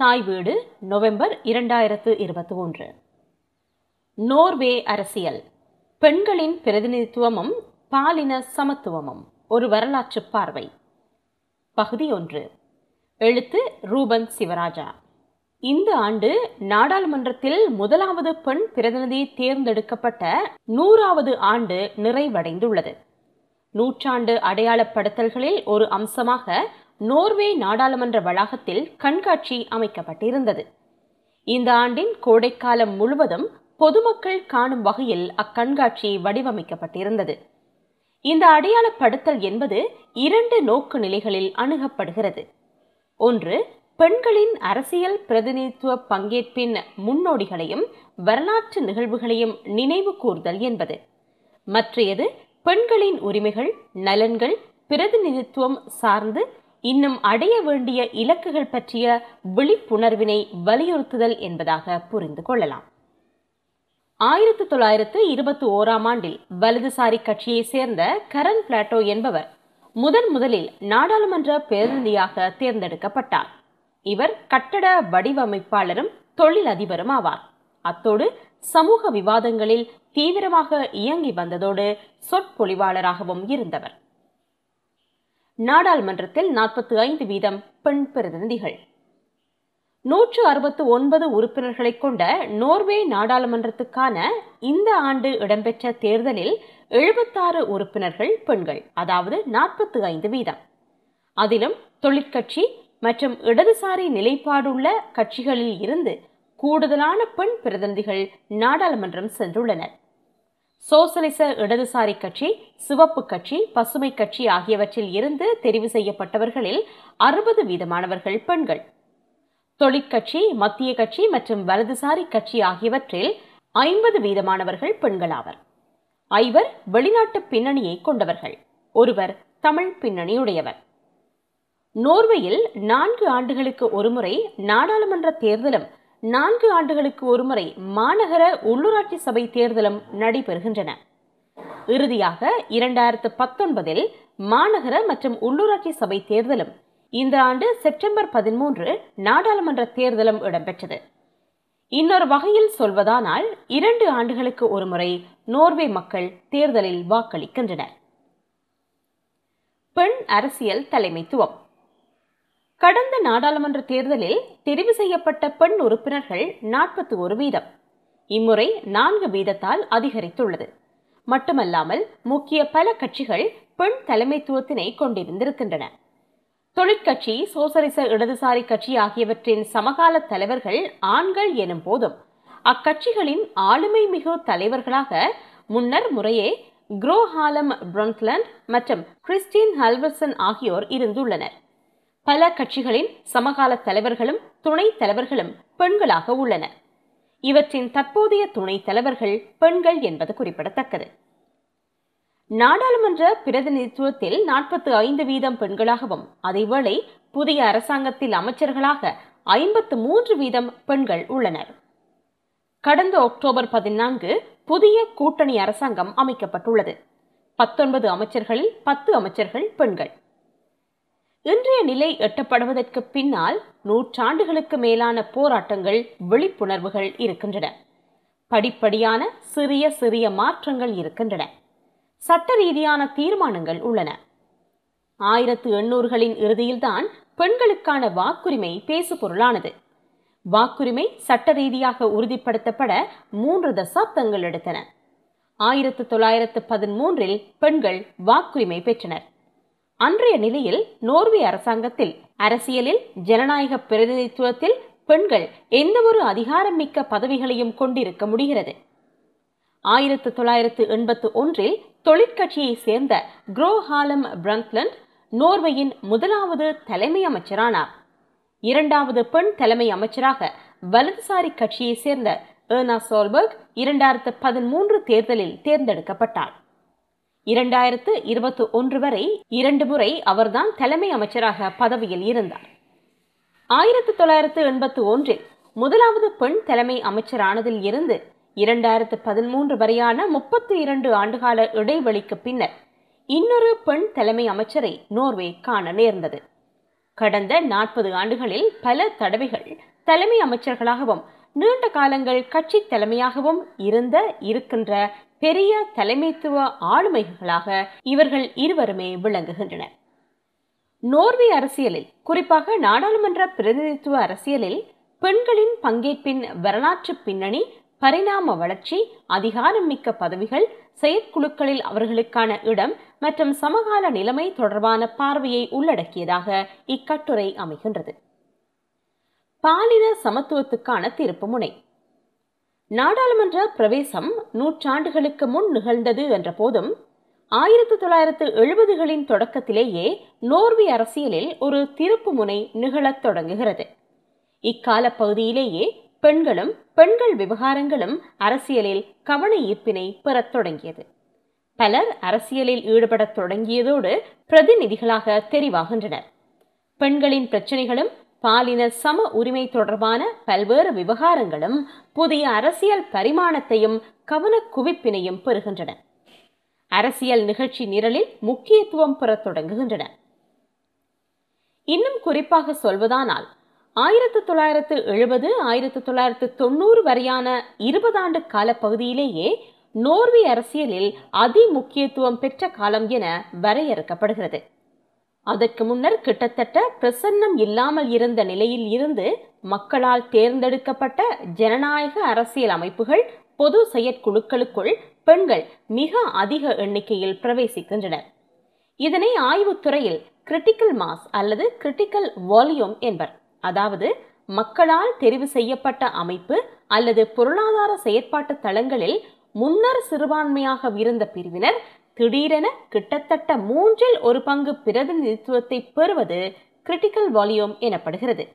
தாய் வீடு நவம்பர் இரண்டாயிரத்து இருபத்தி ஒன்று நோர்வே அரசியல். பெண்களின் பிரதிநிதித்துவமும் பாலின சமத்துவமும் ஒரு வரலாற்று பார்வை. பகுதி ஒன்று. எழுத்து ரூபன் சிவராஜா. இந்த ஆண்டு நாடாளுமன்றத்தில் முதலாவது பெண் பிரதிநிதி தேர்ந்தெடுக்கப்பட்ட நூறாவது ஆண்டு நிறைவடைந்துள்ளது. நூற்றாண்டு அடையாளப்படுத்தல்களில் ஒரு அம்சமாக நோர்வே நாடாளுமன்ற வளாகத்தில் கண்காட்சி அமைக்கப்பட்டிருந்தது. இந்த ஆண்டின் கோடைக்காலம் முழுவதும் பொதுமக்கள் காணும் வகையில் அக்கண்காட்சி வடிவமைக்கப்பட்டிருந்தது. இந்த அடையாளப்படுத்தல் என்பது இரண்டு நோக்கு நிலைகளில் அணுகப்படுகிறது. ஒன்று பெண்களின் அரசியல் பிரதிநிதித்துவ பங்கேற்பின் முன்னோடிகளையும் வரலாற்று நிகழ்வுகளையும் நினைவு கூர்தல் என்பது. மற்றையது பெண்களின் உரிமைகள் நலன்கள் பிரதிநிதித்துவம் சார்ந்து இன்னும் அடைய வேண்டிய இலக்குகள் பற்றிய விழிப்புணர்வினை வலியுறுத்துதல் என்பதாக புரிந்து கொள்ளலாம். ஆயிரத்தி தொள்ளாயிரத்து இருபத்தி ஓராம் ஆண்டில் வலதுசாரி கட்சியை சேர்ந்த கரண் பிளாட்டோ என்பவர் முதன் முதலில் நாடாளுமன்ற பிரதிநிதியாக தேர்ந்தெடுக்கப்பட்டார். இவர் கட்டட வடிவமைப்பாளரும் தொழிலதிபரும் ஆவார். அத்தோடு சமூக விவாதங்களில் தீவிரமாக இயங்கி வந்ததோடு சொற்பொழிவாளராகவும் இருந்தவர். நாடாளுமன்றத்தில் நாற்பத்தி ஐந்து வீதம் பெண் பிரதிநிதிகள். நூற்று அறுபத்து ஒன்பது உறுப்பினர்களை கொண்ட நோர்வே நாடாளுமன்றத்துக்கான இந்த ஆண்டு இடம்பெற்ற தேர்தலில் எழுபத்தாறு உறுப்பினர்கள் பெண்கள் அதாவது நாற்பத்தி ஐந்து வீதம். அதிலும் தொழிற்கட்சி மற்றும் இடதுசாரி நிலைப்பாடுள்ள கட்சிகளில் இருந்து கூடுதலான பெண் பிரதிநிதிகள் நாடாளுமன்றம் சென்றுள்ளனர். சோசலிச இடதுசாரி கட்சி சிவப்பு கட்சி பசுமை கட்சி ஆகியவற்றில் இருந்து தெரிவு செய்யப்பட்டவர்களில் அறுபது வீதமானவர்கள் பெண்கள். தொழிற்கட்சி மத்திய கட்சி மற்றும் வலதுசாரி கட்சி ஆகியவற்றில் ஐம்பது வீதமானவர்கள் பெண்களாவர். ஐவர் வெளிநாட்டு பின்னணியை கொண்டவர்கள். ஒருவர் தமிழ் பின்னணியுடையவர். நோர்வேயில் நான்கு ஆண்டுகளுக்கு ஒருமுறை நாடாளுமன்ற தேர்தலும் நான்கு ஆண்டுகளுக்கு ஒருமுறை மாநகர உள்ளூராட்சி சபை தேர்தலும் நடைபெறுகின்றன. இறுதியாக இரண்டாயிரத்து பத்தொன்பதில் மாநகர மற்றும் உள்ளூராட்சி சபை தேர்தலும் இந்த ஆண்டு செப்டம்பர் பதிமூன்று நாடாளுமன்ற தேர்தலும் இடம்பெற்றது. இன்னொரு வகையில் சொல்வதானால் இரண்டு ஆண்டுகளுக்கு ஒருமுறை நோர்வே மக்கள் தேர்தலில் வாக்களிக்கின்றனர். பெண் அரசியல் தலைமைத்துவம். கடந்த நாடாளுமன்ற தேர்தலில் தெரிவு செய்யப்பட்ட பெண் உறுப்பினர்கள் நாற்பத்தி ஒரு வீதம். இம்முறை நான்கு வீதத்தால் அதிகரித்துள்ளது. மட்டுமல்லாமல் முக்கிய பல கட்சிகள் பெண் தலைமைத்துவத்தினை கொண்டிருந்திருக்கின்றன. தொழிற்கட்சி சோசலிச இடதுசாரி கட்சி ஆகியவற்றின் சமகால தலைவர்கள் ஆண்கள் எனும் போதும் அக்கட்சிகளின் ஆளுமை மிகு தலைவர்களாக முன்னர் முறையே குரோஹாலம் பிரங்க்லண்ட் மற்றும் கிறிஸ்டின் ஹல்வர்சன் ஆகியோர் இருந்துள்ளனர். பல கட்சிகளின் சமகால தலைவர்களும் துணைத் தலைவர்களும் பெண்களாக உள்ளனர் இவற்றின் தற்போதைய துணைத் தலைவர்கள் பெண்கள் என்பது குறிப்பிடத்தக்கது. நாடாளுமன்ற பிரதிநிதித்துவத்தில் நாற்பத்தி ஐந்து வீதம் பெண்களாகவும் அதேவேளை புதிய அரசாங்கத்தில் அமைச்சர்களாக ஐம்பத்து மூன்று வீதம் பெண்கள் உள்ளனர். கடந்த அக்டோபர் பதினான்கு புதிய கூட்டணி அரசாங்கம் அமைக்கப்பட்டுள்ளது. பத்தொன்பது அமைச்சர்களில் பத்து அமைச்சர்கள் பெண்கள். இன்றைய நிலை எட்டப்படுவதற்கு பின்னால் நூற்றாண்டுகளுக்கு மேலான போராட்டங்கள் விழிப்புணர்வுகள் இருக்கின்றன. படிப்படியான சிறிய சிறிய மாற்றங்கள் இருக்கின்றன. சட்ட ரீதியான தீர்மானங்கள் உள்ளன. ஆயிரத்து எண்ணூறுகளின் இறுதியில்தான் பெண்களுக்கான வாக்குரிமை பேசுபொருளானது. வாக்குரிமை சட்ட ரீதியாக உறுதிப்படுத்தப்பட மூன்று தசாப்தங்கள் எடுத்தன. ஆயிரத்து தொள்ளாயிரத்து பதிமூன்றில் பெண்கள் வாக்குரிமை பெற்றனர். அன்றைய நிலையில் நோர்வே அரசாங்கத்தில் அரசியலில் ஜனநாயக பிரதிநிதித்துவத்தில் பெண்கள் எந்தவொரு அதிகாரமிக்க பதவிகளையும் கொண்டிருக்க முடிகிறது. ஆயிரத்து தொள்ளாயிரத்து எண்பத்து ஒன்றில் தொழிற்கட்சியை சேர்ந்த குரோஹாலம் பிரங்க்லண்ட் நோர்வேயின் முதலாவது தலைமை அமைச்சரானார். இரண்டாவது பெண் தலைமை அமைச்சராக வலதுசாரி கட்சியை சேர்ந்த ஏர்னா சோல்பர்க் இரண்டாயிரத்து பதிமூன்று தேர்தலில் தேர்ந்தெடுக்கப்பட்டார். இரண்டாயிரத்து இருபத்தி ஒன்று வரை இரண்டு முறை அவர்தான் தலைமை அமைச்சராக பதவியில் இருந்தார். ஆயிரத்தி தொள்ளாயிரத்து எண்பத்து ஒன்றில் முதலாவது பெண் தலைமை அமைச்சரானதில் இருந்து இரண்டாயிரத்து பதிமூன்று வரையான முப்பத்தி இரண்டு ஆண்டுகால இடைவெளிக்கு பின்னர் இன்னொரு பெண் தலைமை அமைச்சரை நோர்வே காண நேர்ந்தது. கடந்த நாற்பது ஆண்டுகளில் பல தடவைகள் தலைமை அமைச்சர்களாகவும் நீண்ட காலங்கள் கட்சி தலைமையாகவும் இருந்த இருக்கின்ற பெரிய தலைமைத்துவ ஆளுமைகளாக இவர்கள் இருவருமே விளங்குகின்றனர். நோர்வே அரசியலில் குறிப்பாக நாடாளுமன்ற பிரதிநிதித்துவ அரசியலில் பெண்களின் பங்கேற்பின் வரலாற்று பின்னணி பரிணாம வளர்ச்சி அதிகாரம் மிக்க பதவிகள் செயற்குழுக்களில் அவர்களுக்கான இடம் மற்றும் சமகால நிலைமை தொடர்பான பார்வையை உள்ளடக்கியதாக இக்கட்டுரை அமைகின்றது. பாலின சமத்துவத்துக்கான திருப்புமுனை நாடாளுமன்ற பிரவேசம் நூற்றாண்டுகளுக்கு முன் நிகழ்ந்தது என்ற போதும் ஆயிரத்தி தொள்ளாயிரத்து எழுபதுகளின் தொடக்கத்திலேயே நோர்வே அரசியலில் ஒரு திருப்பு முனை நிகழத் தொடங்குகிறது. இக்கால பகுதியிலேயே பெண்களும் பெண்கள் விவகாரங்களும் அரசியலில் கவன ஈர்ப்பினை பெறத் தொடங்கியது. பலர் அரசியலில் ஈடுபடத் தொடங்கியதோடு பிரதிநிதிகளாக தெரிவாகின்றனர். பெண்களின் பிரச்சனைகளும் பாலின சம உரிமை தொடர்பான பல்வேறு விவகாரங்களும் புதிய அரசியல் பரிமாணத்தையும் கவன குவிப்பினையும் பெறுகின்றன. அரசியல் நிகழ்ச்சி நிரலில் முக்கியத்துவம் பெறத் தொடங்குகின்றன. இன்னும் குறிப்பாக சொல்வதானால் ஆயிரத்து தொள்ளாயிரத்து எழுபது ஆயிரத்து தொள்ளாயிரத்து தொண்ணூறு வரையான இருபதாண்டு கால பகுதியிலேயே நோர்வே அரசியலில் அதி முக்கியத்துவம் பெற்ற காலம் என வரையறுக்கப்படுகிறது. அதற்கு முன்னர் கிட்டத்தட்ட பிரசன்னம் இல்லாமல் இருந்த நிலையில் இருந்து மக்களால் தேர்ந்தெடுக்கப்பட்ட ஜனநாயக அரசியல் அமைப்புகள் பொது செயற்குழுக்களுக்குள் பெண்கள் மிக அதிக எண்ணிக்கையில் பிரவேசிக்கின்றனர். இதனை ஆய்வுத்துறையில் கிரிட்டிக்கல் மாஸ் அல்லது கிரிட்டிக்கல் வால்யூம் என்பர். அதாவது மக்களால் தெரிவு செய்யப்பட்ட அமைப்பு அல்லது பொருளாதார செயற்பாட்டு தளங்களில் முன்னர் சிறுபான்மையாக இருந்த பிரிவினர் திடீரென கிட்டத்தட்ட மூன்றில் ஒரு பங்கு பிரதிநிதித்துவத்தை பெறுவது கிரிட்டிக்கல் வால்யூம் எனப்படுகிறது.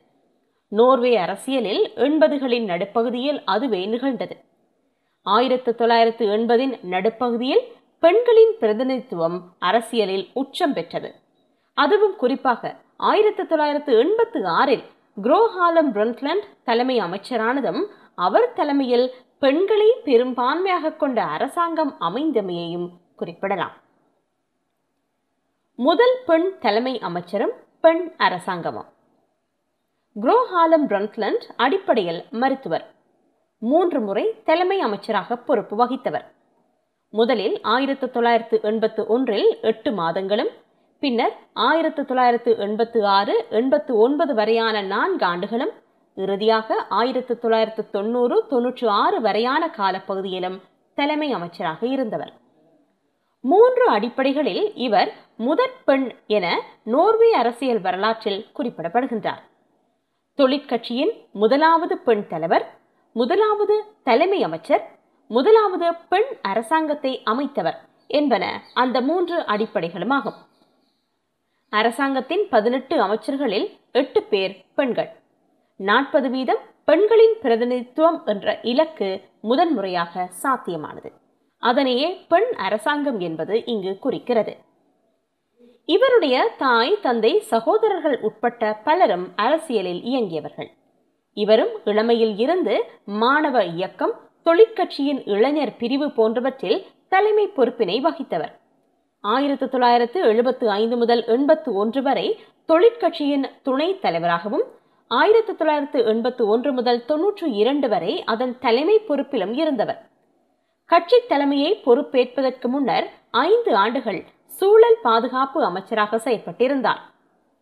நோர்வே அரசியலில் எண்பதுகளின் நடுப்பகுதியில் அதுவே நிகழ்ந்தது. ஆயிரத்து தொள்ளாயிரத்து எண்பதின் நடுப்பகுதியில் பெண்களின் பிரதிநிதித்துவம் அரசியலில் உச்சம் பெற்றது. அதுவும் குறிப்பாக ஆயிரத்து தொள்ளாயிரத்து எண்பத்து ஆறில் குரோஹாலம் பிரண்ட்லண்ட் தலைமை அமைச்சரானதும் அவர் தலைமையில் பெண்களை பெரும்பான்மையாக கொண்ட அரசாங்கம் அமைந்தமையையும் குறிப்பிடலாம். முதல் பெண் தலைமை அமைச்சரும் பெண் அரசாங்கமும். குரோஹாலம் பிரண்ட்லண்ட் அடிப்படையில் மருத்துவர். மூன்று முறை தலைமை அமைச்சராக பொறுப்பு வகித்தவர். முதலில் ஆயிரத்து தொள்ளாயிரத்து எண்பத்து ஒன்றில் எட்டு மாதங்களும் பின்னர் ஆயிரத்து தொள்ளாயிரத்து எண்பத்து ஆறு எண்பத்து ஒன்பது வரையான நான்கு ஆண்டுகளும் இறுதியாக ஆயிரத்து தொள்ளாயிரத்து தொண்ணூறு தொன்னூற்று ஆறு வரையான காலப்பகுதியிலும் தலைமை அமைச்சராக இருந்தவர். மூன்று அடிப்படைகளில் இவர் முதற் பெண் என நோர்வே அரசியல் வரலாற்றில் குறிப்பிடப்படுகின்றார். தொழிற்கட்சியின் முதலாவது பெண் தலைவர் முதலாவது தலைமை அமைச்சர் முதலாவது பெண் அரசாங்கத்தை அமைத்தவர் என்பன அந்த மூன்று அடிப்படைகளுமாகும். அரசாங்கத்தின் பதினெட்டு அமைச்சர்களில் எட்டு பேர் பெண்கள். நாற்பது வீதம் பெண்களின் பிரதிநிதித்துவம் என்ற இலக்கு முதன்முறையாக சாத்தியமானது. அதனையே பெண் அரசாங்கம் என்பது இங்கு குறிக்கிறது. இவருடைய தாய் தந்தை சகோதரர்கள் உட்பட்ட பலரும் அரசியலில் இயங்கியவர்கள். இவரும் இளமையில் இருந்து மாணவ இயக்கம் தொழிற்கட்சியின் இளைஞர் பிரிவு போன்றவற்றில் தலைமை பொறுப்பினை வகித்தவர். ஆயிரத்து தொள்ளாயிரத்து எழுபத்து ஐந்து முதல் எண்பத்து ஒன்று வரை தொழிற்கட்சியின் துணைத் தலைவராகவும் ஆயிரத்து தொள்ளாயிரத்து எண்பத்து ஒன்று முதல் தொன்னூற்று இரண்டு வரை அதன் தலைமை பொறுப்பிலும் இருந்தவர். கட்சி தலைமையை பொறுப்பேற்பதற்கு முன்னர் ஐந்து ஆண்டுகள் சூழல் பாதுகாப்பு அமைச்சராக செயற்பட்டிருந்தார்.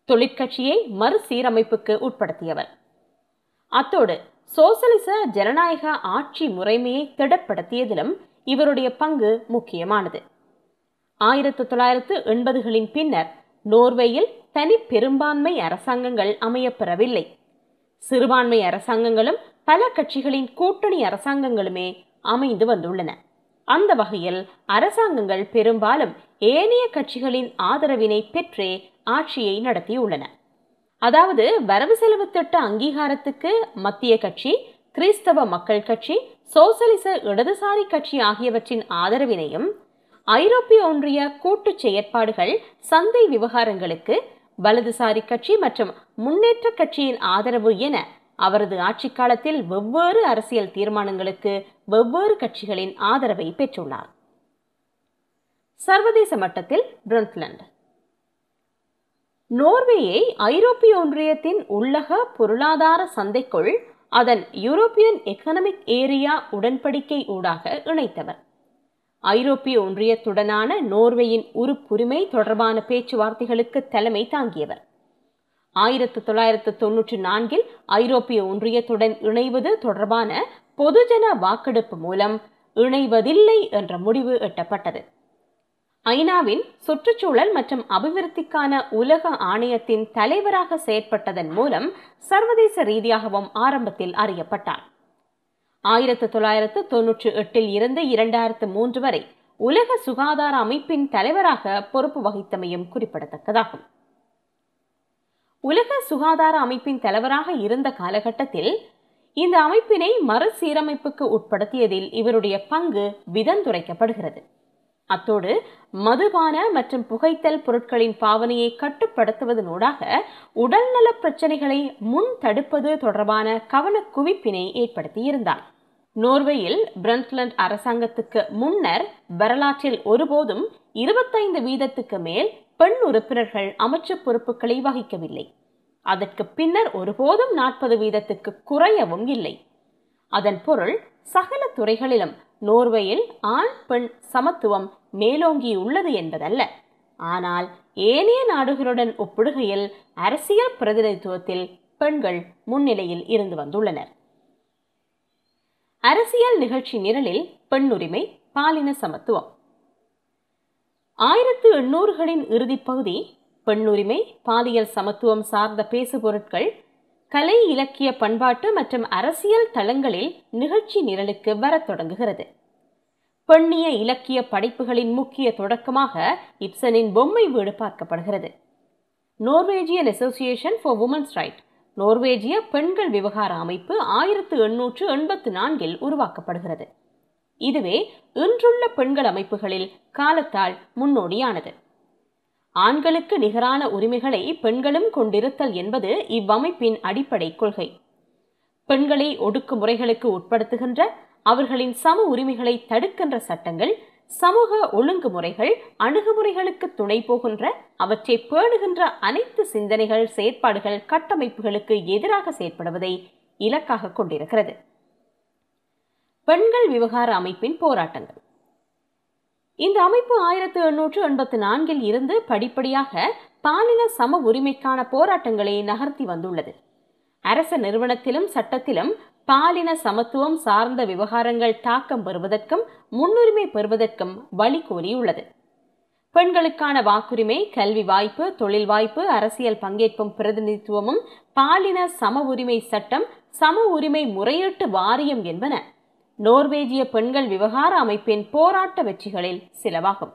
தொழிற்கட்சியை மறுசீரமைப்புக்கு உட்படுத்தியவர். அத்தோடு சோசலிச ஜனநாயக ஆட்சி முறைமையை திடப்படுத்தியதிலும் இவருடைய பங்கு முக்கியமானது. ஆயிரத்து தொள்ளாயிரத்து எண்பதுகளின் பின்னர் நோர்வேயில் தனி பெரும்பான்மை அரசாங்கங்கள் அமையப்பெறவில்லை. சிறுபான்மை அரசாங்கங்களும் பல கட்சிகளின் கூட்டணி அரசாங்கங்களுமே அமைந்து வந்துள்ளன. அந்த வகையில் அரசாங்கங்கள் பெரும்பாலும் ஏனைய கட்சிகளின் ஆதரவினை பெற்றே ஆட்சியை நடத்தியுள்ளன. அதாவது வரவு செலவு திட்ட அங்கீகாரத்துக்கு மத்திய கட்சி கிறிஸ்தவ மக்கள் கட்சி சோசலிச இடதுசாரி கட்சி ஆகியவற்றின் ஆதரவினையும் ஐரோப்பிய ஒன்றிய கூட்டு செயற்பாடுகள் சந்தை விவகாரங்களுக்கு வலதுசாரி கட்சி மற்றும் முன்னேற்ற கட்சியின் ஆதரவு என அவரது ஆட்சி காலத்தில் வெவ்வேறு அரசியல் தீர்மானங்களுக்கு வெவ்வேறு கட்சிகளின் ஆதரவை பெற்றுள்ளார். சர்வதேச மட்டத்தில் பிரண்ட்லண்ட் நோர்வேயை ஐரோப்பிய ஒன்றியத்தின் உள்ளக பொருளாதார சந்தைக்குள் அதன் யூரோப்பியன் எக்கனாமிக் ஏரியா உடன்படிக்கை ஊடாக இணைத்தவர். ஐரோப்பிய ஒன்றியத்துடனான நோர்வேயின் உறுப்புரிமை தொடர்பான பேச்சுவார்த்தைகளுக்கு தலைமை தாங்கியவர். ஆயிரத்து தொள்ளாயிரத்து தொன்னூற்றி நான்கில் ஐரோப்பிய ஒன்றியத்துடன் இணைவது தொடர்பான பொதுஜன வாக்கெடுப்பு மூலம் இணைவதில்லை என்ற முடிவு எட்டப்பட்டது. ஐநாவின் சுற்றுச்சூழல் மற்றும் அபிவிருத்திக்கான உலக ஆணையத்தின் தலைவராக செயற்பட்டதன் மூலம் சர்வதேச ரீதியாகவும் ஆரம்பத்தில் அறியப்பட்டார். ஆயிரத்து தொள்ளாயிரத்து தொன்னூற்றி எட்டில் இருந்து இரண்டாயிரத்து மூன்று வரை உலக சுகாதார அமைப்பின் தலைவராக பொறுப்பு வகித்தமையும் குறிப்பிடத்தக்கதாகும். உலக சுகாதார அமைப்பின் தலைவராக இருந்த காலகட்டத்தில் இந்த அமைப்பினை மறுசீரமைப்புக்கு உட்படுத்தியதில் இவருடைய பங்கு விதந்துரைக்கப்படுகிறது. அத்தோடு மதுபான மற்றும் புகைத்தல் பொருட்களின் பாவனையை கட்டுப்படுத்துவதனூடாக உடல்நல பிரச்சனைகளை முன் தடுப்பது தொடர்பான கவன குவிப்பினை ஏற்படுத்தியிருந்தார். நோர்வேயில் பிரண்ட்லண்ட் அரசாங்கத்துக்கு முன்னர் வரலாற்றில் ஒருபோதும் இருபத்தைந்து வீதத்துக்கு மேல் பெண் உறுப்பினர்கள் அமைச்சு பொறுப்புகளை வகிக்கவில்லை. அதற்கு பின்னர் ஒருபோதும் நாற்பது வீதத்துக்கு குறையவும் இல்லை. அதன் பொருள் சகல துறைகளிலும் நோர்வேயில் ஆண் பெண் சமத்துவம் மேலோங்கியுள்ளது என்பதல்ல. ஆனால் ஏனைய நாடுகளுடன் ஒப்பிடுகையில் அரசியல் பிரதிநிதித்துவத்தில் பெண்கள் முன்னிலையில் இருந்து வந்துள்ளனர். அரசியல் நிகழ்ச்சி நிரலில் பெண்ணுரிமை பாலின சமத்துவம். ஆயிரத்து எண்ணூறுகளின் இறுதிப்பகுதி பெண்ணுரிமை பாலியல் சமத்துவம் சார்ந்த பேசு பொருட்கள் கலை இலக்கிய பண்பாட்டு மற்றும் அரசியல் தளங்களில் நிகழ்ச்சி நிரலுக்கு வரத் தொடங்குகிறது. பெண்ணிய இலக்கிய படைப்புகளின் முக்கிய தொடக்கமாக இப்சனின் பொம்மை வீடு பார்க்கப்படுகிறது. Norwegian association for women's right நோர்வேஜிய பெண்கள் விவகார அமைப்பு ஆயிரத்து எண்ணூற்று எண்பத்து நான்கில் உருவாக்கப்படுகிறது. இதுவே இன்றுள்ள பெண்கள் அமைப்புகளில் காலத்தால் முன்னோடியானது. ஆண்களுக்கு நிகரான உரிமைகளை பெண்களும் கொண்டிருத்தல் என்பது இவ்வமைப்பின் அடிப்படை கொள்கை. பெண்களை ஒடுக்குமுறைகளுக்கு உட்படுத்துகின்ற அவர்களின் சம உரிமைகளை தடுக்கின்ற சட்டங்கள் சமூக ஒழுங்குமுறைகள் அணுகுமுறைகளுக்கு துணை போகின்ற அவற்றை பேணுகின்ற அனைத்து சிந்தனைகள் செயற்பாடுகள் கட்டமைப்புகளுக்கு எதிராக செயற்படுவதை இலக்காக கொண்டிருக்கிறது. பெண்கள் விவகார அமைப்பின் போராட்டங்கள். இந்த அமைப்பு ஆயிரத்தி எண்ணூற்று எண்பத்து நான்கில் இருந்து படிப்படியாக பாலின சம உரிமைக்கான போராட்டங்களை நகர்த்தி வந்துள்ளது. அரச நிறுவனத்திலும் சட்டத்திலும் பாலின சமத்துவம் சார்ந்த விவகாரங்கள் தாக்கம் பெறுவதற்கும் முன்னுரிமை பெறுவதற்கும் வழி கோரியுள்ளது பெண்களுக்கான வாக்குரிமை கல்வி வாய்ப்பு தொழில் வாய்ப்பு அரசியல் பங்கேற்பும் பிரதிநிதித்துவமும் பாலின சம உரிமை சட்டம் சம உரிமை முறையீட்டு வாரியம் என்பன. நோர்வேஜிய பெண்கள் விவகார அமைப்பின் போராட்ட வெற்றிகளில் சிலவாகும்.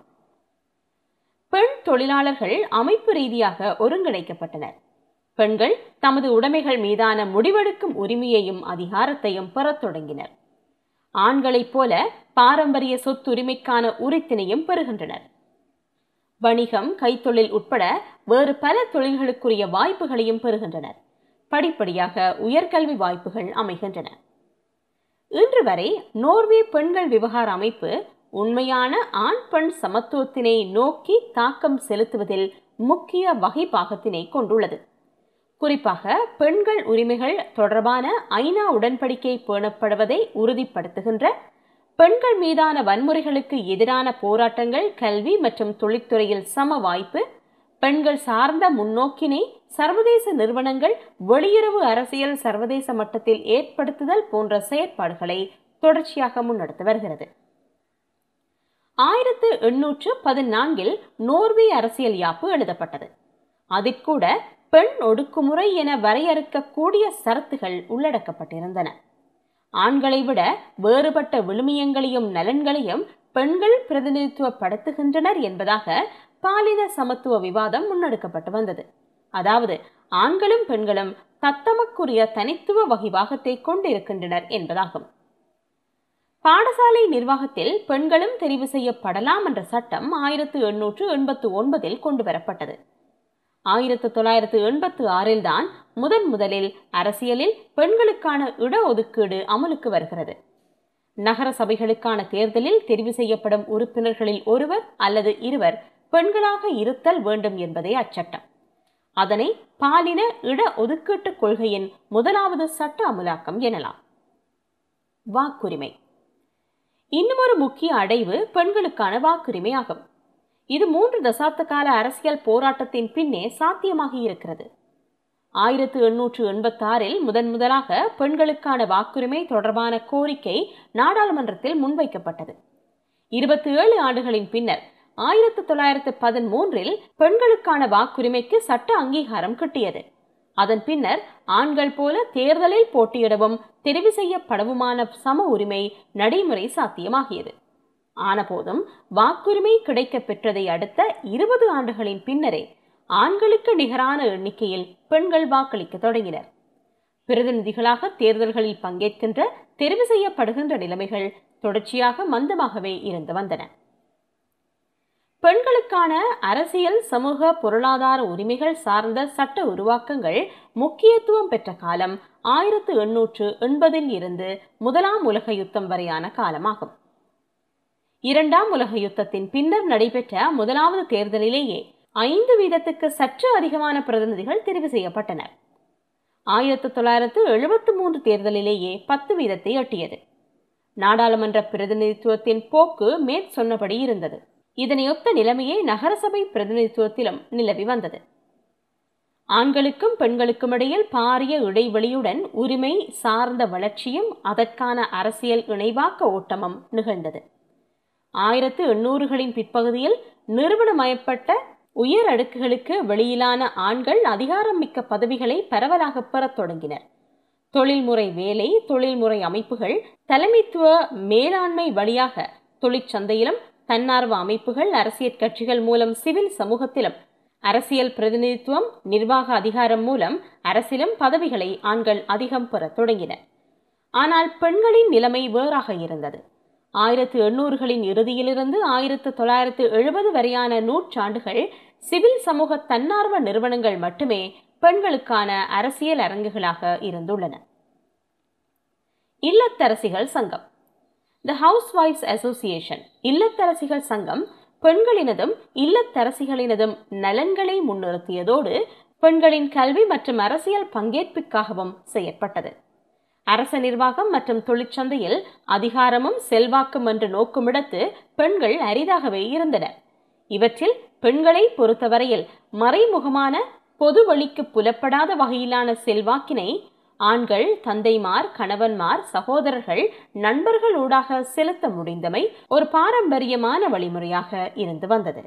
பெண் தொழிலாளர்கள் அமைப்பு ரீதியாக ஒருங்கிணைக்கப்பட்டனர். பெண்கள் தமது உடைமைகள் மீதான முடிவெடுக்கும் உரிமையையும் அதிகாரத்தையும் பெறத் தொடங்கினர். ஆண்களைப் போல பாரம்பரிய சொத்துரிமைக்கான உரித்தினையும் பெறுகின்றனர். வணிகம் கைத்தொழில் உட்பட வேறு பல தொழில்களுக்குரிய வாய்ப்புகளையும் பெறுகின்றனர். படிப்படியாக உயர்கல்வி வாய்ப்புகள் அமைகின்றன. இன்று வரை நோர்வே பெண்கள் விவகார அமைப்பு உண்மையான ஆண் பெண் சமத்துவத்தினை நோக்கி தாக்கம் செலுத்துவதில் முக்கிய வகைப்பாகத்தினை கொண்டுள்ளது. குறிப்பாக பெண்கள் உரிமைகள் தொடர்பான ஐநா உடன்படிக்கை பேணப்படுவதை உறுதிப்படுத்துகின்ற பெண்கள் மீதான வன்முறைகளுக்கு எதிரான போராட்டங்கள் கல்வி மற்றும் தொழிற்துறையில் சம வாய்ப்பு பெண்கள் சார்ந்த முன்னோக்கினை சர்வதேச நிறுவனங்கள் வெளியுறவு அரசியல் சர்வதேச மட்டத்தில் ஏற்படுத்துதல் போன்ற செயற்பாடுகளை தொடர்ச்சியாக முன்னெடுத்து வருகிறது. ஆயிரத்து எண்ணூற்று பதினான்கில் நோர்வே அரசியல் யாப்பு எழுதப்பட்டது. அதிற்கூட பெண் ஒடுக்குமுறை என வரையறுக்கக்கூடிய சரத்துகள் உள்ளடக்கப்பட்டிருந்தன. ஆண்களை விட வேறுபட்ட விழுமியங்களையும் நலன்களையும் பெண்கள் பிரதிநிதித்துவப்படுத்துகின்றனர் என்பதாக பாலின சமத்துவ விவாதம் முன்னெடுக்கப்பட்டு வந்தது. அதாவது ஆண்களும் பெண்களும் தத்தமக்குரிய தனித்துவ வகிபாகத்தை கொண்டிருக்கின்றனர் என்பதாகும். பாடசாலை நிர்வாகத்தில் பெண்களும் தெரிவு செய்யப்படலாம் என்ற சட்டம் ஆயிரத்து எண்ணூற்று எண்பத்து ஒன்பதில் கொண்டு வரப்பட்டது. ஆயிரத்து தொள்ளாயிரத்து எண்பத்து ஆறில் தான் முதன் முதலில் அரசியலில் பெண்களுக்கான இடஒதுக்கீடு அமலுக்கு வருகிறது. நகர சபைகளுக்கான தேர்தலில் தெரிவு செய்யப்படும் உறுப்பினர்களில் ஒருவர் அல்லது இருவர் பெண்களாக இருத்தல் வேண்டும் என்பதே அச்சட்டம். அதனை பாலின இட ஒதுக்கீட்டு கொள்கையின் முதலாவது சட்ட அமுலாக்கம் எனலாம். வாக்குரிமை. இன்னுமொரு முக்கிய அடைவு பெண்களுக்கான வாக்குரிமை ஆகும். இது மூன்று தசாப்த கால அரசியல் போராட்டத்தின் பின்னே சாத்தியமாகி இருக்கிறது. ஆயிரத்து எண்ணூற்று எண்பத்தாறில் முதன் முதலாக பெண்களுக்கான வாக்குரிமை தொடர்பான கோரிக்கை நாடாளுமன்றத்தில் முன்வைக்கப்பட்டது. இருபத்தி ஏழு ஆண்டுகளின் பின்னர் ஆயிரத்து தொள்ளாயிரத்து பதிமூன்றில் பெண்களுக்கான வாக்குரிமைக்கு சட்ட அங்கீகாரம் கிட்டியது. அதன் பின்னர் ஆண்கள் போல தேர்தலில் போட்டியிடவும் தெரிவு செய்யப்படவுமான சம உரிமை நடைமுறை சாத்தியமாகியது. ஆனபோதும் வாக்குரிமை கிடைக்க பெற்றதை அடுத்த இருபது ஆண்டுகளின் பின்னரே ஆண்களுக்கு நிகரான எண்ணிக்கையில் பெண்கள் வாக்களிக்க தொடங்கினர். பிரதிநிதிகளாக தேர்தல்களில் பங்கேற்கின்ற தெரிவு செய்யப்படுகின்ற நிலைமைகள் தொடர்ச்சியாக மந்தமாகவே இருந்து வந்தன. பெண்களுக்கான அரசியல் சமூக பொருளாதார உரிமைகள் சார்ந்த சட்ட உருவாக்கங்கள் முக்கியத்துவம் பெற்ற காலம். ஆயிரத்து எண்ணூற்று எண்பதில் இருந்து முதலாம் உலக யுத்தம் வரையான காலமாகும். இரண்டாம் உலக யுத்தத்தின் பின்னர் நடைபெற்ற முதலாவது தேர்தலிலேயே ஐந்து வீதத்துக்கு சற்று அதிகமான பிரதிநிதிகள் தெரிவு செய்யப்பட்டனர் ஆயிரத்து தொள்ளாயிரத்து எழுபத்து மூன்று தேர்தலிலேயே பத்து வீதத்தை எட்டியது. நாடாளுமன்ற பிரதிநிதித்துவத்தின் போக்கு மேற் சொன்னபடி இருந்தது. இதனையொத்த நிலைமையே நகரசபை பிரதிநிதித்துவத்திலும் நிலவி வந்தது. ஆண்களுக்கும் பெண்களுக்கும் இடையில் பாரிய இடைவெளியுடன் உரிமை சார்ந்த வளர்ச்சியும் அதற்கான அரசியல் இணைவாக்க ஓட்டமும் நிகழ்ந்தது. ஆயிரத்து எண்ணூறுகளின் பிற்பகுதியில் நிறுவனமயப்பட்ட உயர் அடுக்குகளுக்கு வெளியிலான ஆண்கள் அதிகாரம் மிக்க பதவிகளை பரவலாக பெறத் தொடங்கினர். தொழில்முறை வேலை தொழில்முறை அமைப்புகள் தலைமைத்துவ மேலாண்மை வழியாக தொழிற்சந்தையிலும் தன்னார்வ அமைப்புகள் அரசியல் கட்சிகள் மூலம் சிவில் சமூகத்திலும் அரசியல் பிரதிநிதித்துவம் நிர்வாக அதிகாரம் மூலம் அரசிலும் பதவிகளை ஆண்கள் அதிகம் பெறத் தொடங்கினர். ஆனால் பெண்களின் நிலைமை வேறாக இருந்தது. ஆயிரத்து எண்ணூறுகளின் இறுதியிலிருந்து ஆயிரத்து தொள்ளாயிரத்து எழுபது வரையான நூற்றாண்டுகள் சிவில் சமூக தன்னார்வ நிறுவனங்கள் மட்டுமே பெண்களுக்கான அரசியல் அரங்குகளாக இருந்துள்ளன. இல்லத்தரசிகள் சங்கம். த ஹவுஸ் ஒய்ஃப்ஸ் அசோசியேஷன் இல்லத்தரசிகள் சங்கம் பெண்களினதும் இல்லத்தரசிகளினதும் நலன்களை முன்னிறுத்தியதோடு பெண்களின் கல்வி மற்றும் அரசியல் பங்கேற்புக்காகவும் செயற்பட்டது அரச நிர்வாகம் மற்றும் தொழிற்சந்தையில் அதிகாரமும் செல்வாக்கும் என்று நோக்குமிடத்து பெண்கள் அரிதாகவே இருந்தனர் இவற்றில் பெண்களை பொறுத்தவரையில் மறைமுகமான பொது வழிக்கு புலப்படாத வகையிலான செல்வாக்கினை ஆண்கள் தந்தைமார் கணவன்மார் சகோதரர்கள் நண்பர்கள் ஊடாக செலுத்த முடிந்தமை ஒரு பாரம்பரியமான வழிமுறையாக இருந்து வந்தது.